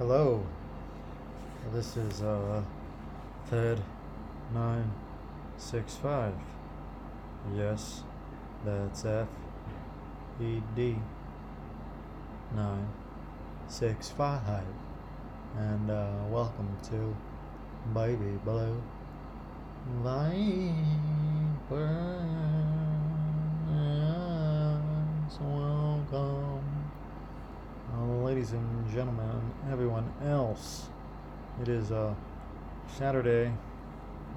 Hello. This is uh Fed 965. Yes, that's F E D 965. And uh, welcome to Baby Blue Vipers. Welcome. Uh, ladies and gentlemen, everyone else, it is uh, Saturday,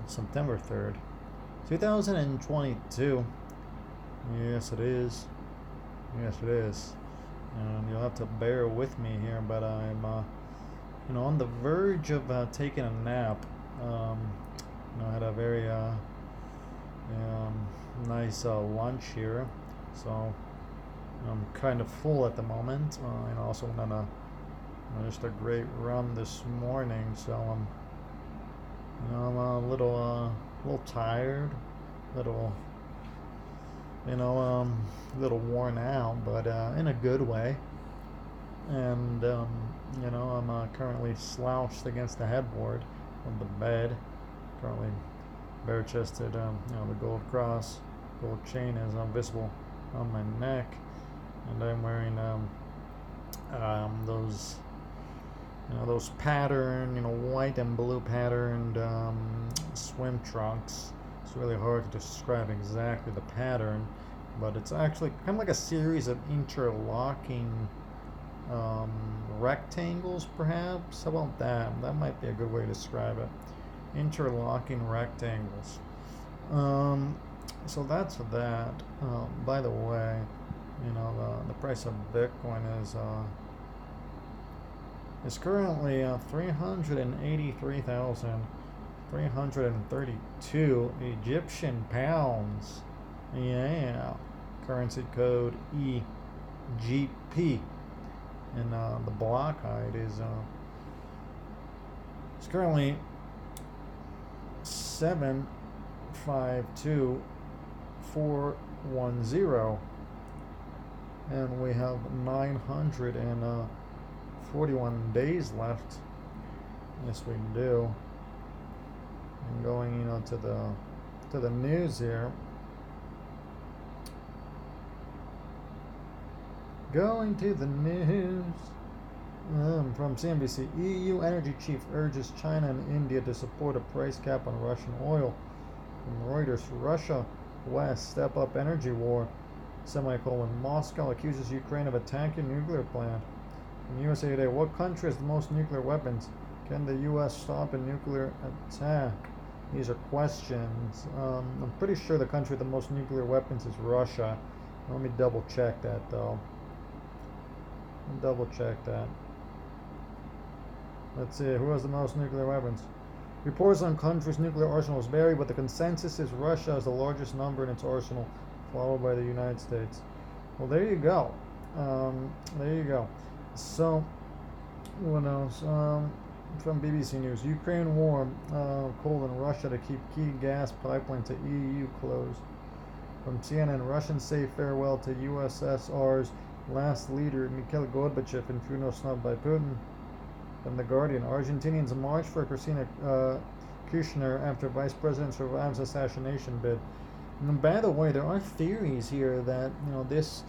September 3rd, 2022. Yes, it is. Yes, it is. And you'll have to bear with me here, but I'm, uh, you know, on the verge of uh, taking a nap. Um, you know, I had a very uh, um, nice uh, lunch here, so I'm kind of full at the moment. Uh, and also went on a you know, just a great run this morning, so I'm you know I'm a little uh, a little tired, little you know um, a little worn out, but uh, in a good way. And um, you know I'm uh, currently slouched against the headboard of the bed, currently bare chested. Um, you know the gold cross, gold chain is uh, visible on my neck and I'm wearing um, um, those you know those pattern you know white and blue patterned um, swim trunks. It's really hard to describe exactly the pattern but it's actually kind of like a series of interlocking um, rectangles perhaps? How about that? That might be a good way to describe it. Interlocking rectangles. Um, so that's that. Uh, by the way you know the, the price of Bitcoin is uh, is currently uh, 383,332 Egyptian pounds. Yeah, currency code EGP, and uh, the block height is uh, it's currently seven five two four one zero and we have 941 days left. Yes, we do. And going, you know, to the to the news here. Going to the news. Um, from CNBC, EU energy chief urges China and India to support a price cap on Russian oil. From Reuters, Russia West step up energy war semicolon, Moscow accuses Ukraine of attacking nuclear plant. USA Today, what country has the most nuclear weapons? Can the U.S. stop a nuclear attack? These are questions. Um, I'm pretty sure the country with the most nuclear weapons is Russia. Let me double check that though. Double check that. Let's see, who has the most nuclear weapons? Reports on countries' nuclear arsenals vary, but the consensus is Russia has the largest number in its arsenal followed by the United States. Well, there you go. Um, there you go. So, what else? Um, from BBC News, Ukraine war, uh, colon, Russia to keep key gas pipeline to EU closed. From CNN, Russians say farewell to USSR's last leader, Mikhail Gorbachev, and funeral snubbed by Putin. From The Guardian, Argentinians march for Cristina uh, Kirchner after vice president survives assassination bid. And by the way, there are theories here that you know this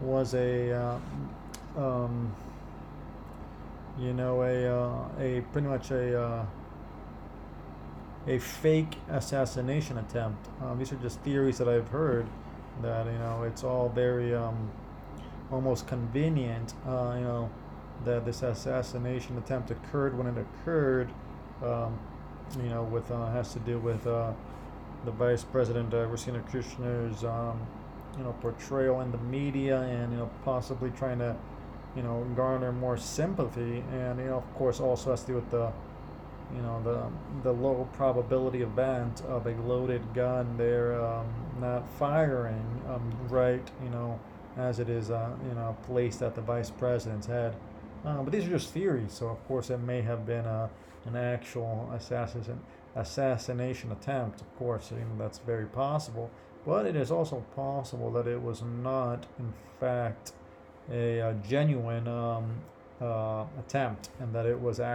was a uh, um, you know a uh, a pretty much a uh, a fake assassination attempt. Um, these are just theories that I've heard that you know it's all very um, almost convenient. Uh, you know that this assassination attempt occurred when it occurred. Um, you know, with uh, has to do with uh, the Vice President uh, Cristina Kirchner's um, you know portrayal in the media and you know possibly trying to you know garner more sympathy and you know of course also has to do with the you know the the low probability event of a loaded gun there um, not firing um, right you know as it is uh, you know placed at the vice president's head uh, but these are just theories so of course it may have been a, an actual assassination assassination attempt. Of course, you know, that's very possible, but it is also possible that it was not, in fact, a, a genuine um, uh, attempt and that it was actually